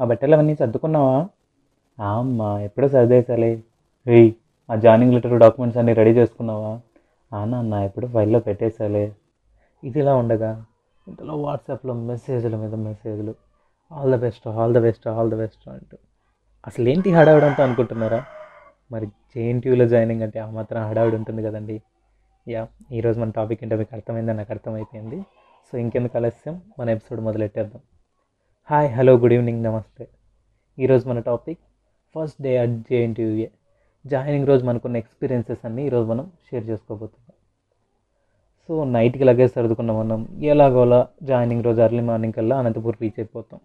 ఆ బట్టలు అవన్నీ సర్దుకున్నావా? అమ్మా ఎప్పుడో సర్దేశాలే. రేయ్ ఆ జాయినింగ్ లెటర్ డాక్యుమెంట్స్ అన్నీ రెడీ చేసుకున్నావా? "ఆ నాన్న ఎప్పుడో ఫైల్లో పెట్టేశాలే. ఇది ఇలా ఉండగా ఇంతలో వాట్సాప్లో మెసేజ్ల మీద మెసేజ్లు all the best all the best all the best అంటూ. అసలు ఏంటి హడావిడంతా అనుకుంటున్నారా? మరి జేఎన్టీయూలో జాయినింగ్ అంటే ఆ మాత్రం హడావిడి ఉంటుంది కదండి. యా ఈరోజు మన టాపిక్ ఏంటో మీకు అర్థమైందని నాకు అర్థమైపోయింది. సో ఇంకెందుకు ఆలస్యం? మన ఎపిసోడ్ మొదలెట్టేద్దాం. హాయ్ హలో గుడ్ ఈవినింగ్ నమస్తే. ఈరోజు మన topic first day at JNTUA joining రోజు మనకున్న ఎక్స్పీరియన్సెస్ అన్నీ ఈరోజు మనం షేర్ చేసుకోబోతున్నాం. సో నైట్కి లగేజ్ సర్దుకున్న మనం ఎలాగోలా జాయినింగ్ రోజు అర్లీ మార్నింగ్ కల్లా అనంతపూర్ రీచ్ అయిపోతాం.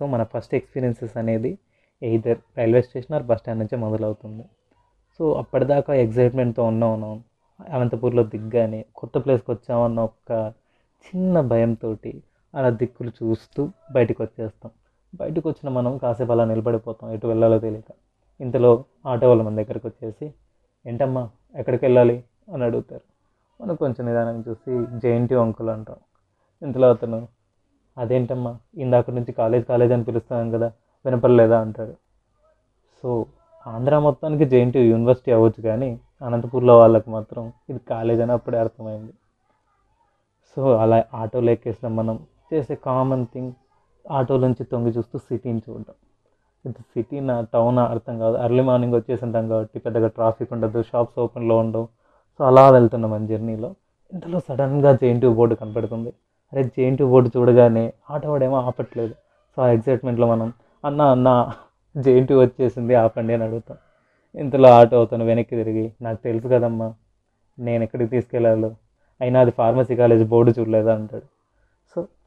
సో మన ఫస్ట్ ఎక్స్పీరియన్సెస్ అనేది either railway station or bus stand నుంచే మొదలవుతుంది. సో అప్పటిదాకా ఎగ్జైట్మెంట్తో ఉన్నాం మనం. అనంతపూర్లో దిగ్గానే కొత్త ప్లేస్కి వచ్చామన్న ఒక చిన్న భయంతో అలా దిక్కులు చూస్తూ బయటకు వచ్చేస్తాం బయటకు వచ్చిన మనం కాసేపు అలా నిలబడిపోతాం. ఎటు వెళ్ళాలో తెలియక. ఇంతలో ఆటో వాళ్ళ మన దగ్గరకు వచ్చేసి ఏంటమ్మా ఎక్కడికి వెళ్ళాలి? అని అడుగుతారు. మనం కొంచెం నిదానం చూసి జేఎన్టీ అంకుల్ అంటాం. ఇంతలో అతను అదేంటమ్మా ఇందాక నుంచి కాలేజ్ కాలేజ్ అని పిలుస్తున్నాను కదా వినపడలేదా? అంటాడు. సో ఆంధ్ర మొత్తానికి జేఎన్టీ యూనివర్సిటీ అవ్వచ్చు కానీ అనంతపూర్లో వాళ్ళకి మాత్రం ఇది కాలేజ్ అని అప్పుడే అర్థమైంది. సో అలా ఆటోలో ఎక్కేసినాం మనం. చేసే కామన్ థింగ్ ఆటో నుంచి తొంగి చూస్తూ సిటీని చూడడం. ఇది సిటీ నా టౌన్ అర్థం కాదు. అర్లీ మార్నింగ్ వచ్చేసి ఉంటాం కాబట్టి పెద్దగా ట్రాఫిక్ ఉండదు. షాప్స్ ఓపెన్లో ఉండవు. సో అలా వెళ్తున్నాం మన జర్నీలో ఇంతలో సడన్గా జేఎన్టీ బోర్డు కనపడుతుంది. అరే జేఎన్టీ బోర్డు చూడగానే ఆటోవాడేమో ఆపట్లేదు. సో ఆ ఎగ్జైట్మెంట్లో మనం అన్న అన్న జేఎన్టీ వచ్చేసింది ఆపండి అని అడుగుతాం. ఇంతలో ఆటో అవుతాను వెనక్కి తిరిగి నాకు తెలుసు కదమ్మా నేను ఎక్కడికి తీసుకెళ్ళాలో అయినా అది ఫార్మసీ కాలేజ్ బోర్డు చూడలేదా? అంటాడు.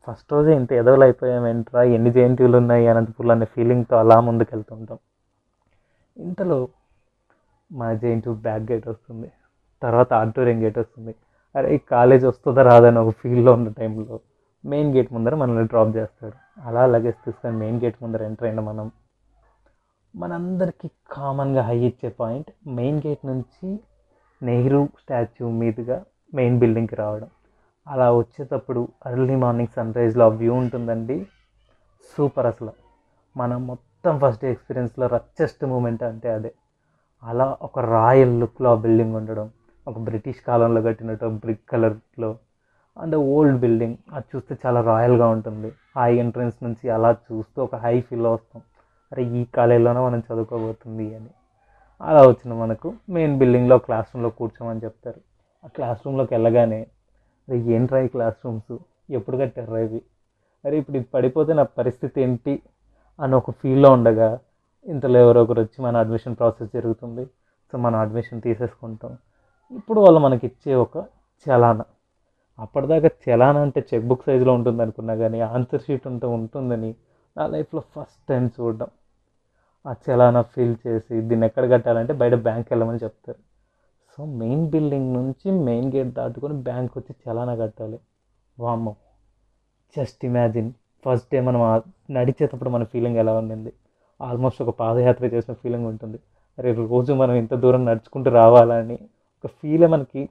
ఫస్ట్ రోజే ఇంత ఎదవలు అయిపోయామేంట్రా ఎన్ని జేఎన్టీలు ఉన్నాయి అనంతపూర్లో అనే ఫీలింగ్తో అలా ముందుకు వెళ్తుంటాం ఇంతలో మా జేఎన్టీ బ్యాక్ గేట్ వస్తుంది. తర్వాత ఆడిటోరియం గేట్ వస్తుంది? అరే ఈ కాలేజ్ వస్తుందా రాదని ఒక ఫీల్లో ఉన్న టైంలో మెయిన్ గేట్ ముందర మనల్ని డ్రాప్ చేస్తాడు. అలా లగేజ్ తీసుకొని మెయిన్ గేట్ ముందర ఎంటర్ అయిన మనం. మనందరికీ కామన్గా హై ఇచ్చే పాయింట్ మెయిన్ గేట్ నుంచి నెహ్రూ స్టాచ్యూ మీదుగా మెయిన్ బిల్డింగ్కి రావడం. అలా వచ్చేటప్పుడు అర్లీ మార్నింగ్ సన్ రైజ్లో ఆ వ్యూ ఉంటుందండి. సూపర్ అసలు. మనం మొత్తం ఫస్ట్ ఎక్స్పీరియన్స్లో రచెస్ట్ మూమెంట్ అంటే అదే. అలా ఒక రాయల్ లుక్లో ఆ బిల్డింగ్ ఉండడం ఒక బ్రిటిష్ కాలంలో కట్టినట్టు బ్రిక్ కలర్లో అండ్ ఓల్డ్ బిల్డింగ్ అది చూస్తే చాలా రాయల్గా ఉంటుంది. ఆ ఎంట్రన్స్ నుంచి అలా చూస్తూ ఒక హై ఫీల్ వస్తాం అరే ఈ కాలేజీలోనే మనం చదువుకోబోతుంది అని. అలా వచ్చిన మనకు. మెయిన్ బిల్డింగ్లో క్లాస్ రూమ్లో కూర్చోమని చెప్తారు. ఆ క్లాస్ రూమ్లోకి వెళ్ళగానే అరే ఏంట్రా ఈ క్లాస్ రూమ్స్ ఎప్పుడు కట్టారా ఇవి? అరే ఇప్పుడు ఇది పడిపోతే నా పరిస్థితి ఏంటి? అని ఒక ఫీల్లో ఉండగా ఇంతలో ఎవరో ఒకరు వచ్చి మన అడ్మిషన్ ప్రాసెస్ జరుగుతుంది. సో మనం అడ్మిషన్ తీసేసుకుంటాం. ఇప్పుడు వాళ్ళు మనకి ఇచ్చే ఒక చలానా. అప్పటిదాకా చలానా అంటే చెక్ బుక్ సైజులో ఉంటుంది అనుకున్నా కానీ ఆన్సర్ షీట్ ఉంటే ఉంటుందని నా లైఫ్లో ఫస్ట్ టైం చూడడం. ఆ చలానా ఫిల్ చేసి దీన్ని ఎక్కడ కట్టాలంటే బయట బ్యాంక్ వెళ్ళమని చెప్తారు. సో మెయిన్ బిల్డింగ్ నుంచి మెయిన్ గేట్ దాటుకొని బ్యాంక్ వచ్చి చలానా కట్టాలి. వామ్మో. జస్ట్ ఇమాజిన్ ఫస్ట్ డే మనం నడిచేటప్పుడు మన ఫీలింగ్ ఎలా ఉండింది? ఆల్మోస్ట్ ఒక పాదయాత్ర చేసిన ఫీలింగ్ ఉంటుంది. అరే రోజు మనం ఇంత దూరం నడుచుకుంటూ రావాలని ఒక ఫీలే మనకి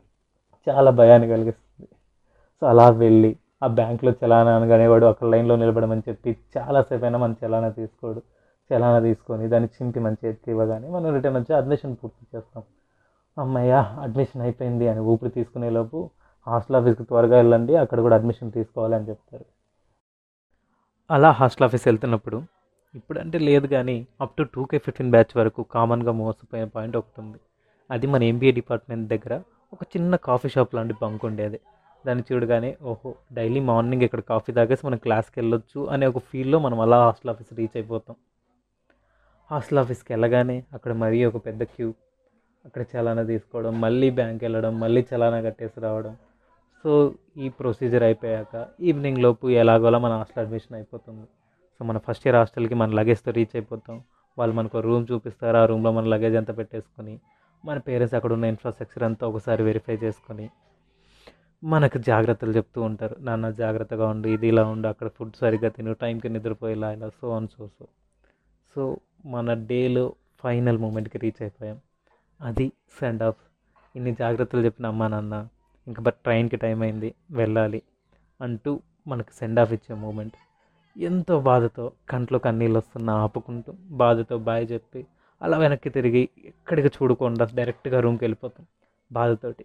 చాలా భయాన్ని కలిగిస్తుంది. సో అలా వెళ్ళి ఆ బ్యాంక్లో చలానా అనగానేవాడు అక్కడ లైన్లో నిలబడమని చెప్పి చాలాసేపు అయినా మన చలానా తీసుకోడు. చలానా తీసుకొని దాన్ని చింపి మంచి ఎత్తి ఇవ్వగానే మనం రిటర్న్ వచ్చి అడ్మిషన్ పూర్తి చేస్తాం. అమ్మయ్య అడ్మిషన్ అయిపోయింది అని ఊపిరి తీసుకునే లోపు హాస్టల్ ఆఫీస్కి త్వరగా వెళ్ళండి అక్కడ కూడా అడ్మిషన్ తీసుకోవాలి అని చెప్తారు. అలా హాస్టల్ ఆఫీస్ వెళ్తున్నప్పుడు ఇప్పుడంటే లేదు కానీ up to two K fifteen batch వరకు కామన్గా మోసపోయే పాయింట్ ఒకటి ఉంది. అది మన ఎంబీఏ డిపార్ట్మెంట్ దగ్గర ఒక చిన్న కాఫీ షాప్ లాంటి బంక్ ఉండేది. దాన్ని చూడగానే ఓహో డైలీ మార్నింగ్ ఇక్కడ కాఫీ తాగేసి మనం క్లాస్కి వెళ్ళొచ్చు అనే ఒక ఫీల్లో మనం అలా హాస్టల్ ఆఫీస్ రీచ్ అయిపోతాం. హాస్టల్ ఆఫీస్కి వెళ్ళగానే అక్కడ మరీ ఒక పెద్ద క్యూ అక్కడ చలానా తీసుకోవడం మళ్ళీ బ్యాంక్ వెళ్ళడం మళ్ళీ చలానా కట్టేసి రావడం. సో ఈ ప్రొసీజర్ అయిపోయాక ఈవినింగ్ లోపు ఎలాగోలా మన హాస్టల్ అడ్మిషన్ అయిపోతుంది. సో మన ఫస్ట్ ఇయర్ హాస్టల్కి మన లగేజ్తో రీచ్ అయిపోతాం. వాళ్ళు మనకు రూమ్ చూపిస్తారు. ఆ రూమ్లో మన లగేజ్ అంతా పెట్టేసుకొని మన పేరెంట్స్ అక్కడ ఉన్న ఇన్ఫ్రాస్ట్రక్చర్ అంతా ఒకసారి వెరిఫై చేసుకొని మనకు జాగ్రత్తలు చెప్తూ ఉంటారు. నాన్న జాగ్రత్తగా ఉండు. ఇది ఇలా ఉండు. అక్కడ ఫుడ్ సరిగ్గా తిను. టైంకి నిద్రపోయేలా ఇలా సో అని సో సో సో మన డేలో ఫైనల్ మూమెంట్కి రీచ్ అయిపోయాం. అది సెండ్ ఆఫ్. ఇన్ని జాగ్రత్తలు చెప్పిన అమ్మా నాన్న. ఇంకా బట్ ట్రైన్కి టైం అయింది వెళ్ళాలి అంటూ మనకు సెండ్ ఆఫ్ ఇచ్చే మూమెంట్. ఎంతో బాధతో కంట్లో కన్నీళ్ళు వస్తున్నా ఆపుకుంటూ బాధతో బాయ్ చెప్పి అలా వెనక్కి తిరిగి ఎక్కడికి చూడకుండా డైరెక్ట్గా రూమ్కి వెళ్ళిపోతాం బాధతోటి.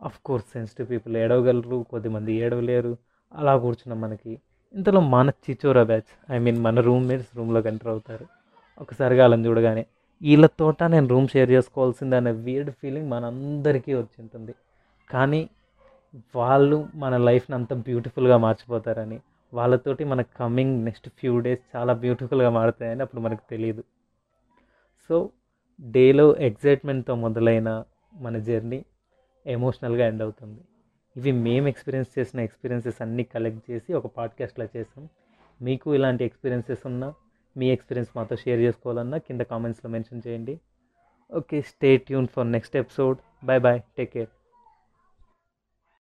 అఫ్ కోర్స్ సెన్సిటివ్ పీపుల్ ఏడవగలరు కొద్దిమంది ఏడవలేరు. అలా కూర్చున్న మనకి ఇంతలో మన చిచోరా బ్యాచ్ ఐ మీన్ మన రూమ్మేట్స్ రూమ్లోకి ఎంటర్ అవుతారు. ఒకసారిగా అలా చూడగానే వీళ్ళతోట నేను రూమ్ షేర్ చేసుకోవాల్సింది అనే వీర్డ్ ఫీలింగ్ మనందరికీ వచ్చింటుంది. కానీ వాళ్ళు మన లైఫ్ని అంత బ్యూటిఫుల్గా మార్చిపోతారని వాళ్ళతోటి మన కమింగ్ నెక్స్ట్ ఫ్యూ డేస్ చాలా బ్యూటిఫుల్గా మారుతాయని అప్పుడు మనకు తెలియదు సో డేలో ఎగ్జైట్మెంట్తో మొదలైన మన జర్నీ ఎమోషనల్గా ఎండ్ అవుతుంది. ఇవి మేము ఎక్స్పీరియన్స్ చేసిన ఎక్స్పీరియన్సెస్ అన్నీ కలెక్ట్ చేసి ఒక పాడ్కాస్ట్లో చేసాం. మీకు ఇలాంటి ఎక్స్పీరియన్సెస్ ఉన్నా మీ ఎక్స్పీరియన్స్ మాతో షేర్ చేసుకోవాలన్నా కింద కామెంట్స్లో మెన్షన్ చేయండి. Okay stay tune for next episode. Bye bye take care.